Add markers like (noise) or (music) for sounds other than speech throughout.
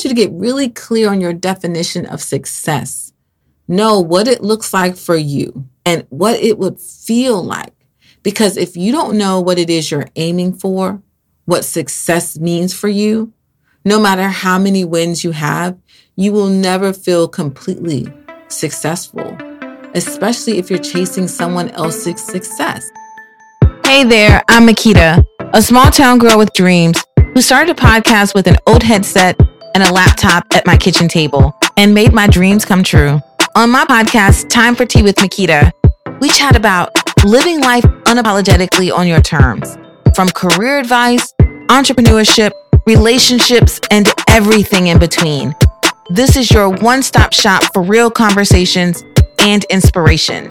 want you to get really clear on your definition of success. Know what it looks like for you and what it would feel like. Because if you don't know what it is you're aiming for, what success means for you, no matter how many wins you have, you will never feel completely successful, especially if you're chasing someone else's success. Hey there, I'm Makita, a small town girl with dreams who started a podcast with an old headset and a laptop at my kitchen table and made my dreams come true. On my podcast, Time for Tea with Makita, we chat about living life unapologetically on your terms, from career advice, entrepreneurship, relationships, and everything in between. This is your one stop shop for real conversations and inspiration.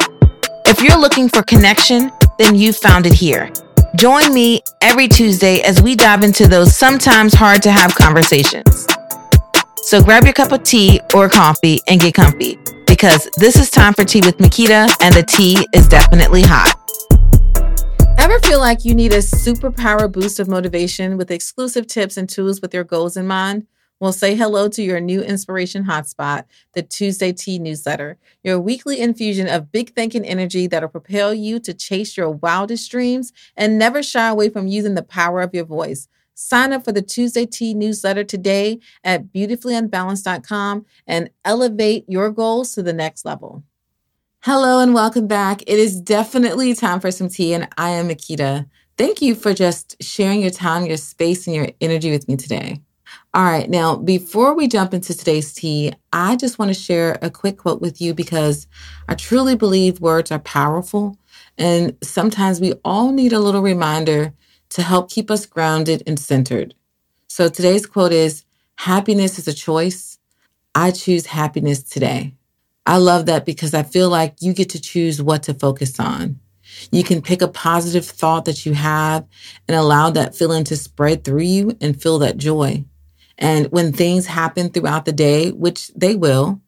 If you're looking for connection, then you found it here. Join me every Tuesday as we dive into those sometimes hard to have conversations. So grab your cup of tea or coffee and get comfy because this is time for tea with Makita and the tea is definitely hot. Ever feel like you need a superpower boost of motivation with exclusive tips and tools with your goals in mind? Well, say hello to your new inspiration hotspot, the Tuesday Tea newsletter, your weekly infusion of big thinking energy that'll propel you to chase your wildest dreams and never shy away from using the power of your voice. Sign up for the Tuesday Tea newsletter today at beautifullyunbalanced.com and elevate your goals to the next level. Hello and welcome back. It is definitely time for some tea, and I am Makita. Thank you for just sharing your time, your space, and your energy with me today. All right, now before we jump into today's tea, I just want to share a quick quote with you because I truly believe words are powerful. And sometimes we all need a little reminder to help keep us grounded and centered. So today's quote is Happiness is a choice. I choose happiness today. I love that because I feel like you get to choose what to focus on. You can pick a positive thought that you have and allow that feeling to spread through you and feel that joy. And when things happen throughout the day, which they will,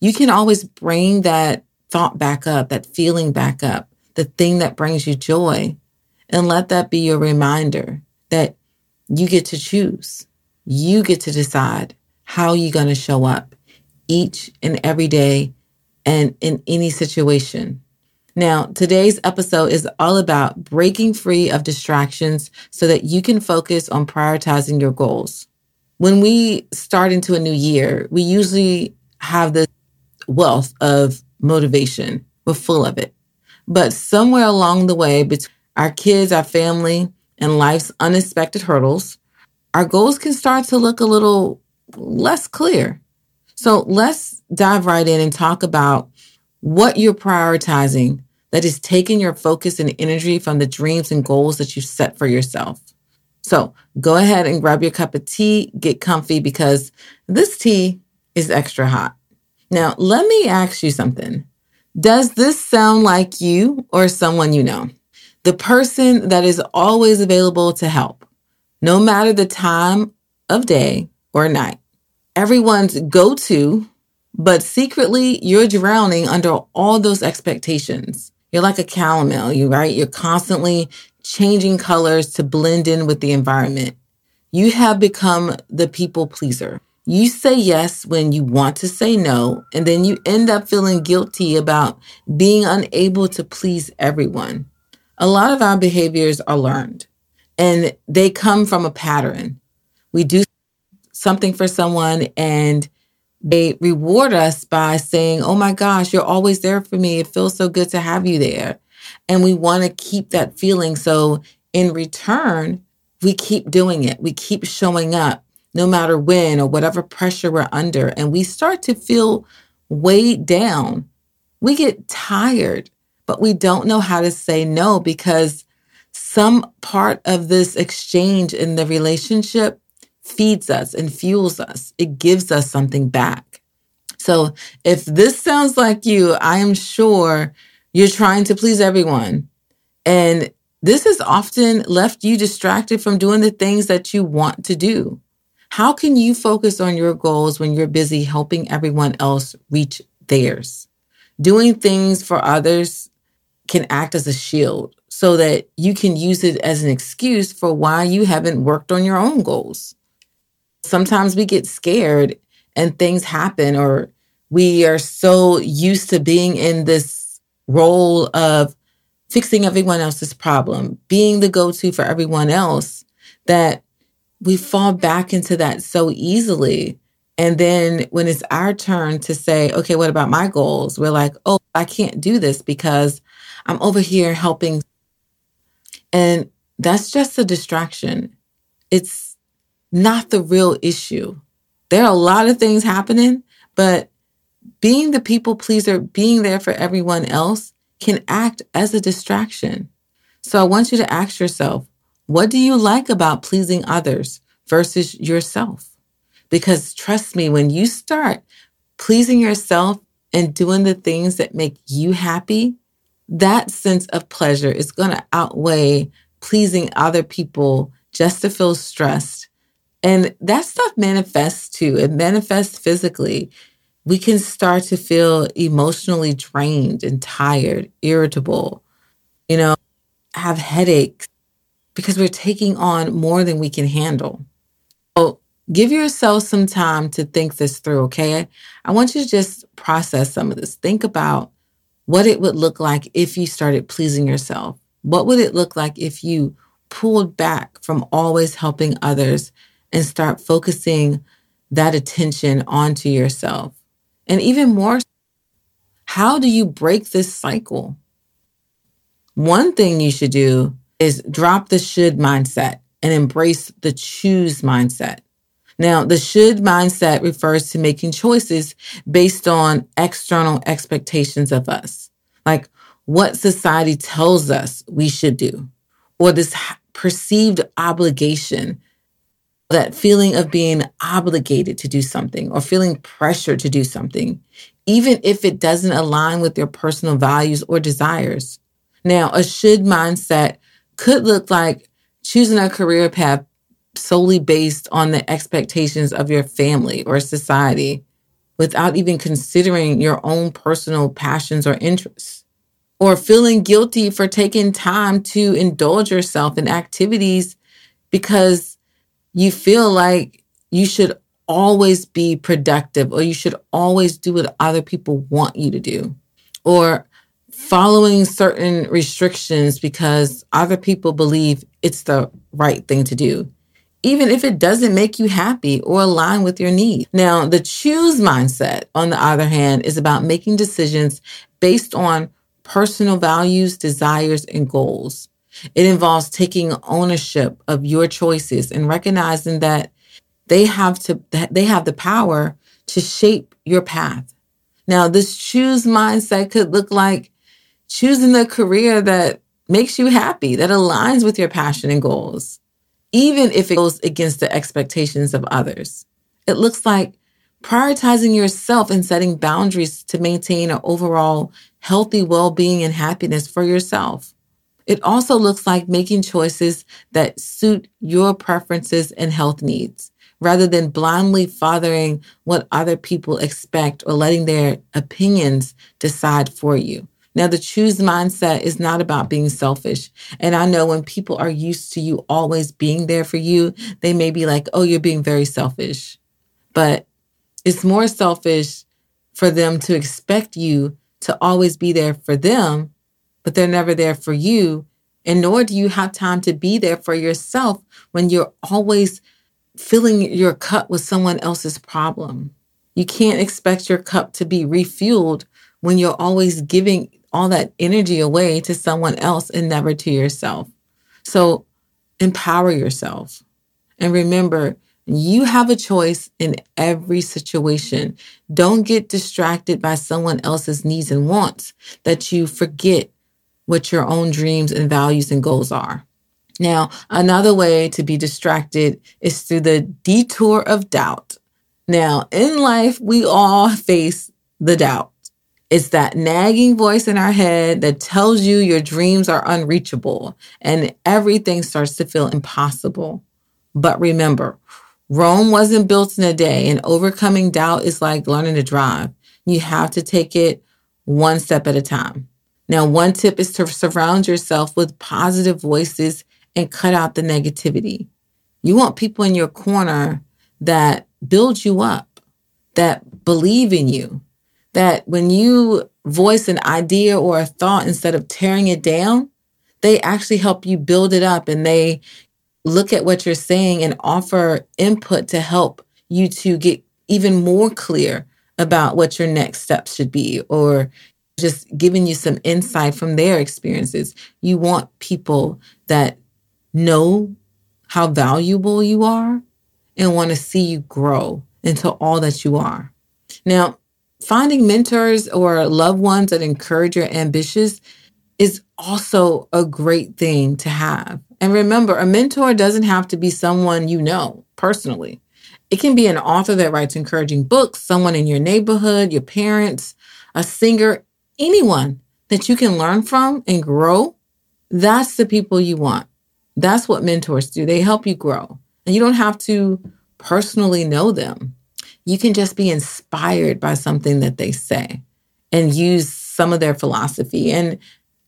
you can always bring that thought back up, that feeling back up, the thing that brings you joy. And let that be your reminder that you get to choose. You get to decide how you're going to show up each and every day and in any situation. Now, today's episode is all about breaking free of distractions so that you can focus on prioritizing your goals when we start into a new year, we usually have this wealth of motivation. We're full of it. But somewhere along the way, between our kids, our family, and life's unexpected hurdles, our goals can start to look a little less clear. So let's dive right in and talk about what you're prioritizing that is taking your focus and energy from the dreams and goals that you set for yourself. So go ahead and grab your cup of tea, get comfy because this tea is extra hot. Now, let me ask you something. Does this sound like you or someone you know? The person that is always available to help, no matter the time of day or night. Everyone's go to, but secretly you're drowning under all those expectations. You're like a calamel, you right? You're constantly changing colors to blend in with the environment. You have become the people pleaser. You say yes when you want to say no, and then you end up feeling guilty about being unable to please everyone. A lot of our behaviors are learned and they come from a pattern. We do something for someone and they reward us by saying, Oh my gosh, you're always there for me. It feels so good to have you there. And we want to keep that feeling. So in return, we keep doing it. We keep showing up no matter when or whatever pressure we're under. And we start to feel weighed down. We get tired, but we don't know how to say no because some part of this exchange in the relationship feeds us and fuels us. It gives us something back. So if this sounds like you, I am sure you're trying to please everyone. And this has often left you distracted from doing the things that you want to do. How can you focus on your goals when you're busy helping everyone else reach theirs? Doing things for others can act as a shield so that you can use it as an excuse for why you haven't worked on your own goals. Sometimes we get scared and things happen, or we are so used to being in this role of fixing everyone else's problem, being the go to for everyone else, that we fall back into that so easily. And then when it's our turn to say, okay, what about my goals? We're like, oh, I can't do this because I'm over here helping. And that's just a distraction. It's not the real issue. There are a lot of things happening, but being the people pleaser, being there for everyone else can act as a distraction. So I want you to ask yourself, what do you like about pleasing others versus yourself? Because trust me, when you start pleasing yourself and doing the things that make you happy, that sense of pleasure is going to outweigh pleasing other people just to feel stressed. And that stuff manifests too. It manifests physically. We can start to feel emotionally drained and tired, irritable, you know, have headaches because we're taking on more than we can handle. So give yourself some time to think this through, okay? I want you to just process some of this. Think about what it would look like if you started pleasing yourself. What would it look like if you pulled back from always helping others and start focusing that attention onto yourself? And even more, how do you break this cycle? One thing you should do is drop the should mindset and embrace the choose mindset. Now, the should mindset refers to making choices based on external expectations of us, like what society tells us we should do, or this perceived obligation, that feeling of being obligated to do something or feeling pressure to do something, even if it doesn't align with your personal values or desires. Now, a should mindset could look like choosing a career path solely based on the expectations of your family or society without even considering your own personal passions or interests, or feeling guilty for taking time to indulge yourself in activities because you feel like you should always be productive or you should always do what other people want you to do, or following certain restrictions because other people believe it's the right thing to do even if it doesn't make you happy or align with your needs. Now, the choose mindset, on the other hand, is about making decisions based on personal values, desires, and goals. It involves taking ownership of your choices and recognizing that they have to they have the power to shape your path. Now, this choose mindset could look like choosing the career that makes you happy, that aligns with your passion and goals even if it goes against the expectations of others. It looks like prioritizing yourself and setting boundaries to maintain an overall healthy well being and happiness for yourself. It also looks like making choices that suit your preferences and health needs rather than blindly fathering what other people expect or letting their opinions decide for you. Now, the choose mindset is not about being selfish. And I know when people are used to you always being there for you, they may be like, oh, you're being very selfish. But it's more selfish for them to expect you to always be there for them, but they're never there for you. And nor do you have time to be there for yourself when you're always filling your cup with someone else's problem. You can't expect your cup to be refueled when you're always giving all that energy away to someone else and never to yourself. So empower yourself. And remember, you have a choice in every situation. Don't get distracted by someone else's needs and wants that you forget what your own dreams and values and goals are. Now, another way to be distracted is through the detour of doubt. Now, in life, we all (laughs) face the doubt. It's that nagging voice in our head that tells you your dreams are unreachable and everything starts to feel impossible. But remember, Rome wasn't built in a day, and overcoming doubt is like learning to drive. You have to take it one step at a time. Now, one tip is to surround yourself with positive voices and cut out the negativity. You want people in your corner that build you up, that believe in you, that when you voice an idea or a thought instead of tearing it down, they actually help you build it up and they look at what you're saying and offer input to help you to get even more clear about what your next steps should be or just giving you some insight from their experiences. You want people that know how valuable you are and want to see you grow into all that you are. Now, finding mentors or loved ones that encourage your ambitions is also a great thing to have. And remember, a mentor doesn't have to be someone you know personally. It can be an author that writes encouraging books, someone in your neighborhood, your parents, a singer, anyone that you can learn from and grow. That's the people you want. That's what mentors do. They help you grow. And you don't have to personally know them. You can just be inspired by something that they say and use some of their philosophy. And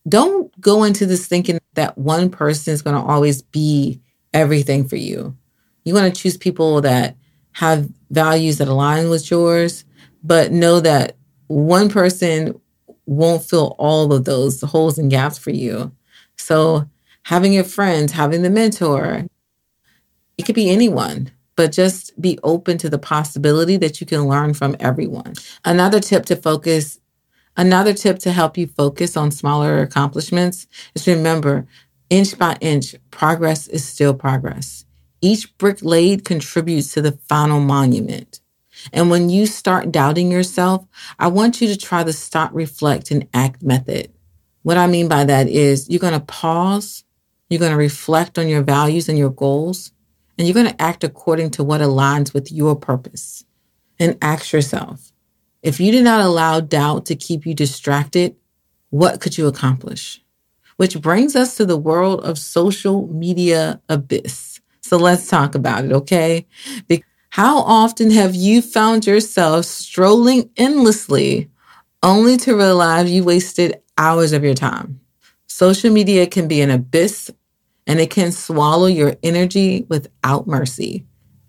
don't go into this thinking that one person is going to always be everything for you. You want to choose people that have values that align with yours, but know that one person won't fill all of those holes and gaps for you. So, having your friends, having the mentor, it could be anyone, but just be open to the possibility that you can learn from everyone. Another tip to focus Another tip to help you focus on smaller accomplishments is remember inch by inch, progress is still progress. Each brick laid contributes to the final monument. And when you start doubting yourself, I want you to try the stop, reflect, and act method. What I mean by that is you're going to pause, you're going to reflect on your values and your goals, and you're going to act according to what aligns with your purpose. And ask yourself, if you did not allow doubt to keep you distracted, what could you accomplish? Which brings us to the world of social media abyss. So let's talk about it, okay? How often have you found yourself strolling endlessly only to realize you wasted hours of your time? Social media can be an abyss and it can swallow your energy without mercy.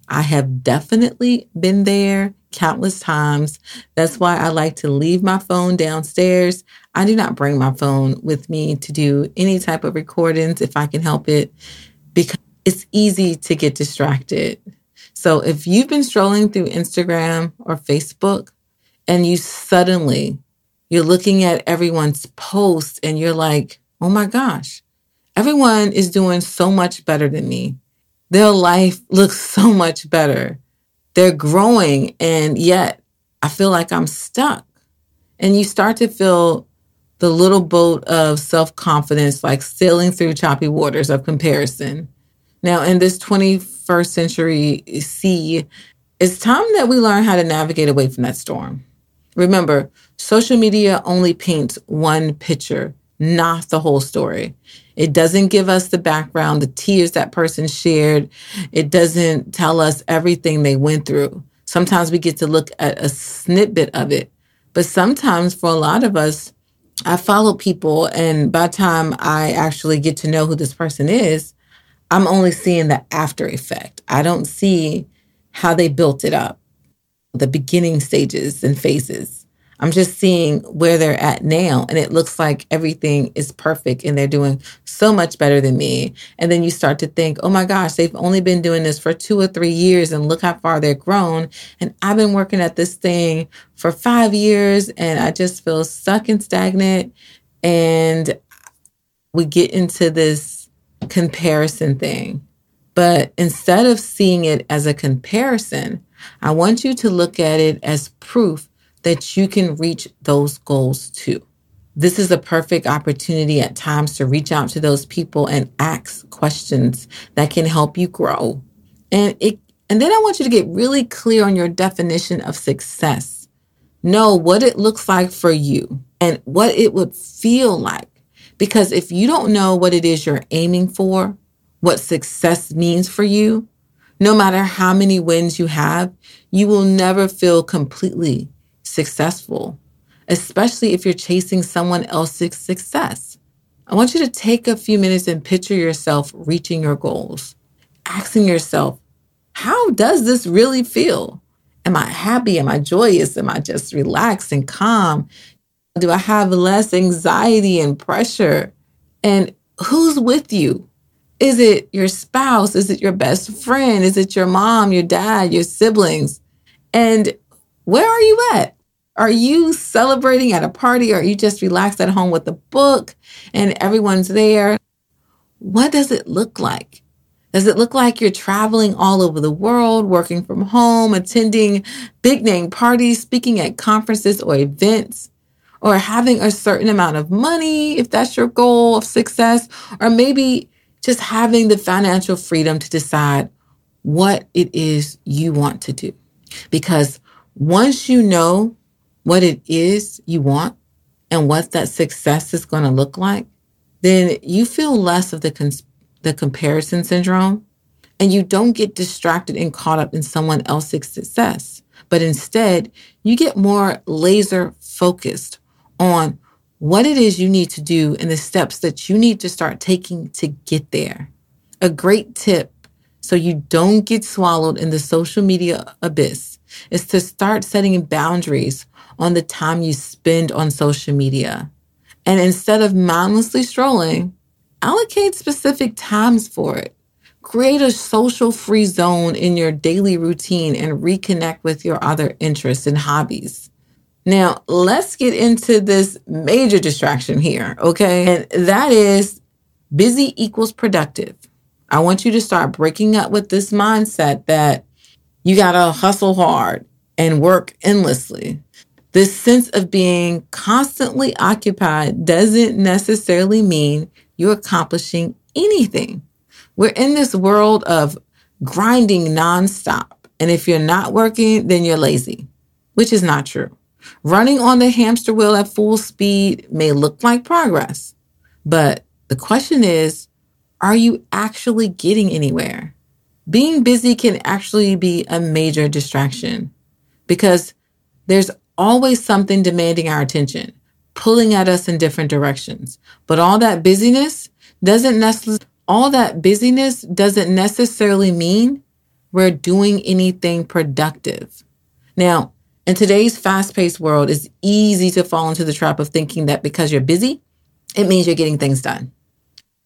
I have definitely been there countless times. That's why I like to leave my phone downstairs. I do not bring my phone with me to do any type of recordings if I can help it because it's easy to get distracted. So if you've been strolling through Instagram or Facebook and you suddenly you're looking at everyone's posts and you're like, "Oh my gosh, everyone is doing so much better than me. Their life looks (laughs) so much better." they're growing and yet I feel like I'm stuck. And you start to feel the little boat of self confidence like sailing through choppy waters of comparison. Now, in this 21st century sea, it's time that we learn how to navigate away from that storm. Remember, social media only paints one picture, not the whole story. It doesn't give us the background, the tears that person shared. It doesn't tell us everything they went through. Sometimes we get to look at a snippet of it. But sometimes for a lot of us, I follow people, and by the time I actually get to know who this person is, I'm only seeing the after effect. I don't see how they built it up, the beginning stages and phases. I'm just seeing where they're at now. And it looks like everything is perfect and they're doing so much better than me. And then you start to think, oh my gosh, they've only been doing this for two or three years and look how far they've grown. And I've been working at this thing for five years and I just feel stuck and stagnant. And we get into this comparison thing. But instead of seeing it as a comparison, I want you to look at it as proof that you can reach those goals too. This is a perfect opportunity at times to reach out to those people and ask questions that can help you grow. And it and then I want you to get really clear on your definition of success. Know what it looks like for you and what it would feel like. Because if you don't know what it is you're aiming for, what success means for you, no matter how many wins you have, you will never feel completely successful, especially if you're chasing someone else's success. I want you to take a few minutes and picture yourself reaching your goals, asking yourself, how does this really feel? Am I happy? Am I joyous? Am I just relaxed and calm? Do I have less anxiety and pressure? And who's with you? Is it your spouse? Is it your best friend? Is it your mom, your dad, your siblings? And where are you at? Are you celebrating at a party or are you just relaxed at home with a book and everyone's there? What does it look like? Does it look like you're traveling all over the world, working from home, attending big name parties, speaking at conferences or events, or having a certain amount of money if that's your goal of success, or maybe just having the financial freedom to decide what it is you want to do? Because once you know what it is you want and what that success is going to look like, then you feel less of the cons- the comparison syndrome and you don't get distracted and caught up in someone else's success, but instead you get more laser focused on what it is you need to do and the steps that you need to start taking to get there. A great tip so you don't get swallowed in the social media abyss is to start setting boundaries on the time you spend on social media. And instead of mindlessly strolling, allocate specific times for it. Create a social free zone in your daily routine and reconnect with your other interests and hobbies. Now, let's get into this major distraction here, okay? And that is busy equals productive. I want you to start breaking up with this mindset that you gotta hustle hard and work endlessly. This sense of being constantly occupied doesn't necessarily mean you're accomplishing anything. We're in this world of grinding nonstop. And if you're not working, then you're lazy, which is not true. Running on the hamster wheel at full speed may look like progress, but the question is, are you actually getting anywhere? Being busy can actually be a major distraction because there's always something demanding our attention pulling at us in different directions. But all that busyness doesn't necessarily all that busyness doesn't necessarily mean we're doing anything productive. Now, in today's fast-paced world, it's easy to fall into the trap of thinking that because you're busy, it means you're getting things done.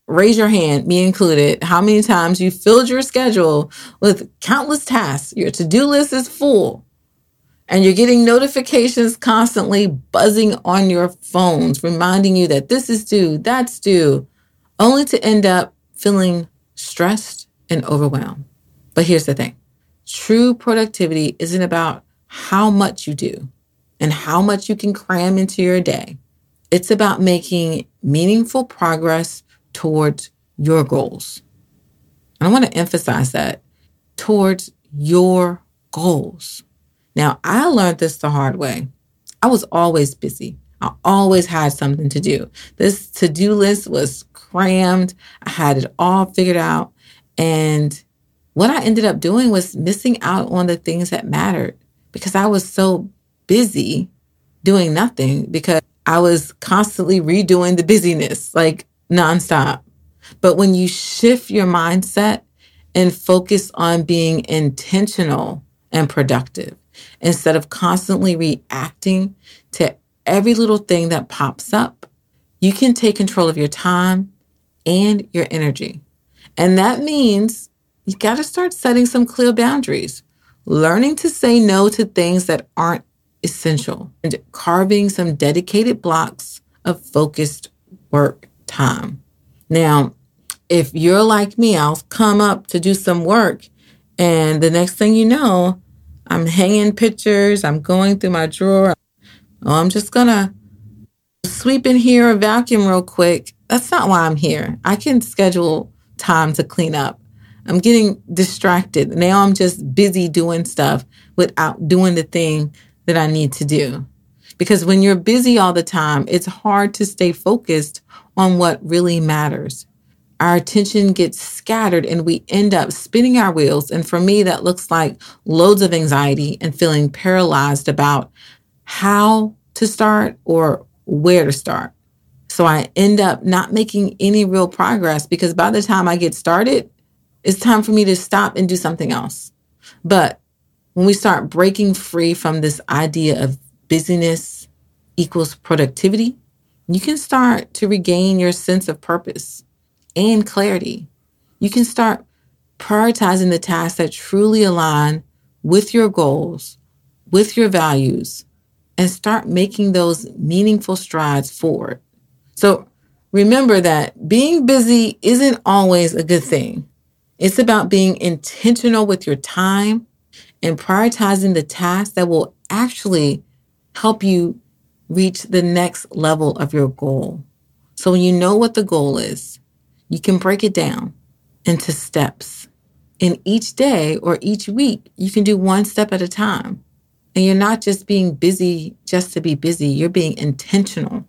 Raise your hand, me included, how many times you filled your schedule with countless tasks. Your to-do list is full and you're getting notifications constantly buzzing on your phones, reminding you that this is due, that's due, only to end up feeling stressed and overwhelmed. But here's the thing true productivity isn't about how much you do and how much you can cram into your day. It's about making meaningful progress towards your goals. I want to emphasize that towards your goals. Now, I learned this the hard way. I was always busy. I always had something to do. This to do list was crammed. I had it all figured out. And what I ended up doing was missing out on the things that mattered because I was so busy doing nothing because I was constantly redoing the busyness like nonstop. But when you shift your mindset and focus on being intentional and productive, instead of constantly reacting to every little thing that pops up, you can take control of your time and your energy. And that means you got to start setting some clear boundaries, learning to say no to things that aren't essential, and carving some dedicated blocks of focused work time. Now, if you're like me, I'll come up to do some work, and the next thing you know, I'm hanging pictures. I'm going through my drawer. Oh, I'm just to sweep in here vacuum real quick. That's not why I'm here. I can schedule time to clean up. I'm getting distracted. Now I'm just busy doing stuff without doing the thing that I need to do. Because when you're busy all the time, it's hard to stay focused on what really matters our attention gets scattered and we end up spinning our wheels. And for me, that looks like loads of anxiety and feeling paralyzed about how to start or where to start. So I end up not making any real progress because by the time I get started, it's time for me to stop and do something else. But when we start breaking free from this idea of busyness equals productivity, you can start to regain your sense of purpose and clarity. You can start prioritizing the tasks that truly align with your goals, with your values, and start making those meaningful strides forward. So remember that being busy isn't always a good thing. It's about being intentional with your time and prioritizing the tasks that will actually help you reach the next level of your goal. So when you know what the goal is, you can break it down into steps. And each day or each week, you can do one step at a time. And you're not just being busy just to be busy, you're being intentional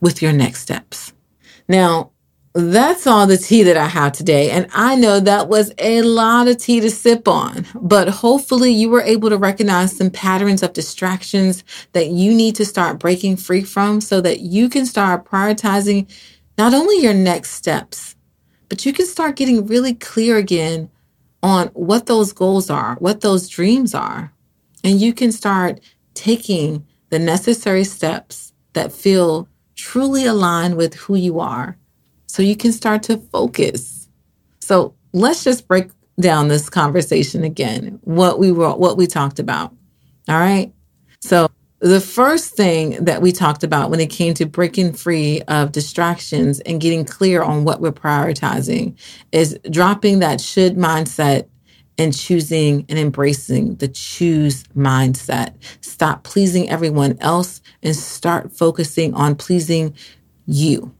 with your next steps. Now, that's all the tea that I have today. And I know that was a lot of tea to sip on, but hopefully you were able to recognize some patterns of distractions that you need to start breaking free from so that you can start prioritizing not only your next steps, but you can start getting really clear again on what those goals are, what those dreams are. And you can start taking the necessary steps that feel truly aligned with who you are so you can start to focus. So let's just break down this conversation again, what we were, what we talked about. All right. So the first thing that we talked about when it came to breaking free of distractions and getting clear on what we're prioritizing is dropping that should mindset and choosing and embracing the choose mindset. Stop pleasing everyone else and start focusing on pleasing you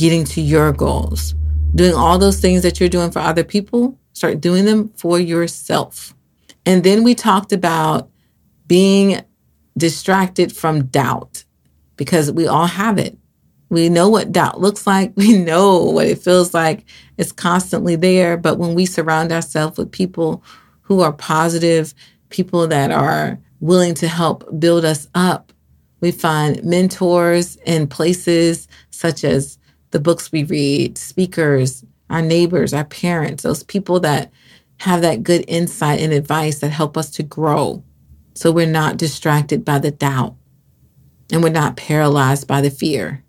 getting to your goals. Doing all those things that you're doing for other people, start doing them for yourself. And then we talked about being distracted from doubt because we all have it. We know what doubt looks like. (laughs) We know what it feels like. It's constantly there. But when we surround ourselves with people who are positive, people that are willing to help build us up, we find mentors in places such as the books we read, speakers, our neighbors, our parents, those people that have that good insight and advice that help us to grow. So we're not distracted by the doubt and we're not paralyzed by the fear.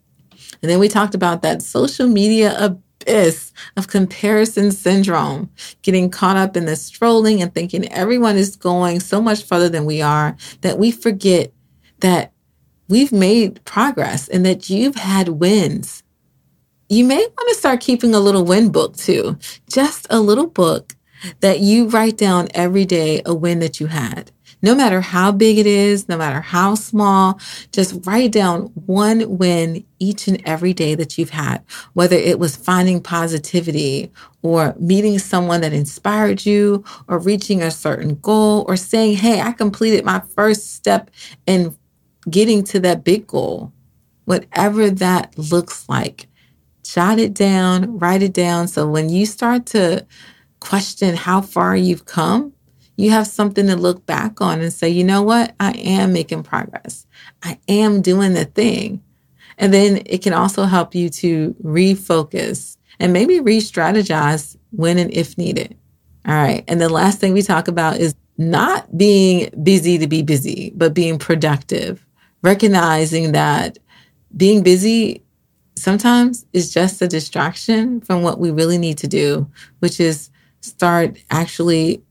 And then we talked about that social media abyss of comparison syndrome, getting caught up in the strolling and thinking everyone is going so much further than we are that we forget that we've made progress and that you've had wins you may want to start keeping a little win book too. Just a little book that you write down every day a win that you had. No matter how big it is, no matter how small, just write down one win each and every day that you've had, whether it was finding positivity or meeting someone that inspired you or reaching a certain goal or saying, Hey, I completed my first step in getting to that big goal. Whatever that looks like, jot it down, write it down. So when you start to question how far you've come, you have something to look back on and say, you know what? I am making progress. I am doing the thing. And then it can also help you to refocus and maybe re strategize when and if needed. All right. And the last thing we talk about is not being busy to be busy, but being productive, recognizing that being busy sometimes it's just a distraction from what we really need to do, which is start actually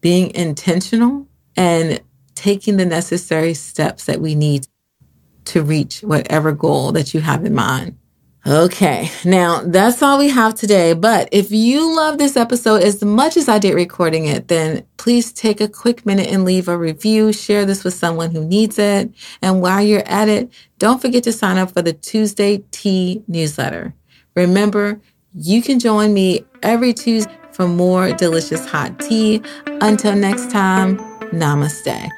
being intentional and taking the necessary steps that we need to reach whatever goal that you have in mind. Okay, now that's all we have today. But if you love this episode as much as I did recording it, then please take a quick minute and leave a review. Share this with someone who needs it. And while you're at it, don't forget to sign up for the Tuesday Tea newsletter. Remember, you can join me every Tuesday for more delicious hot tea. Until next time, namaste.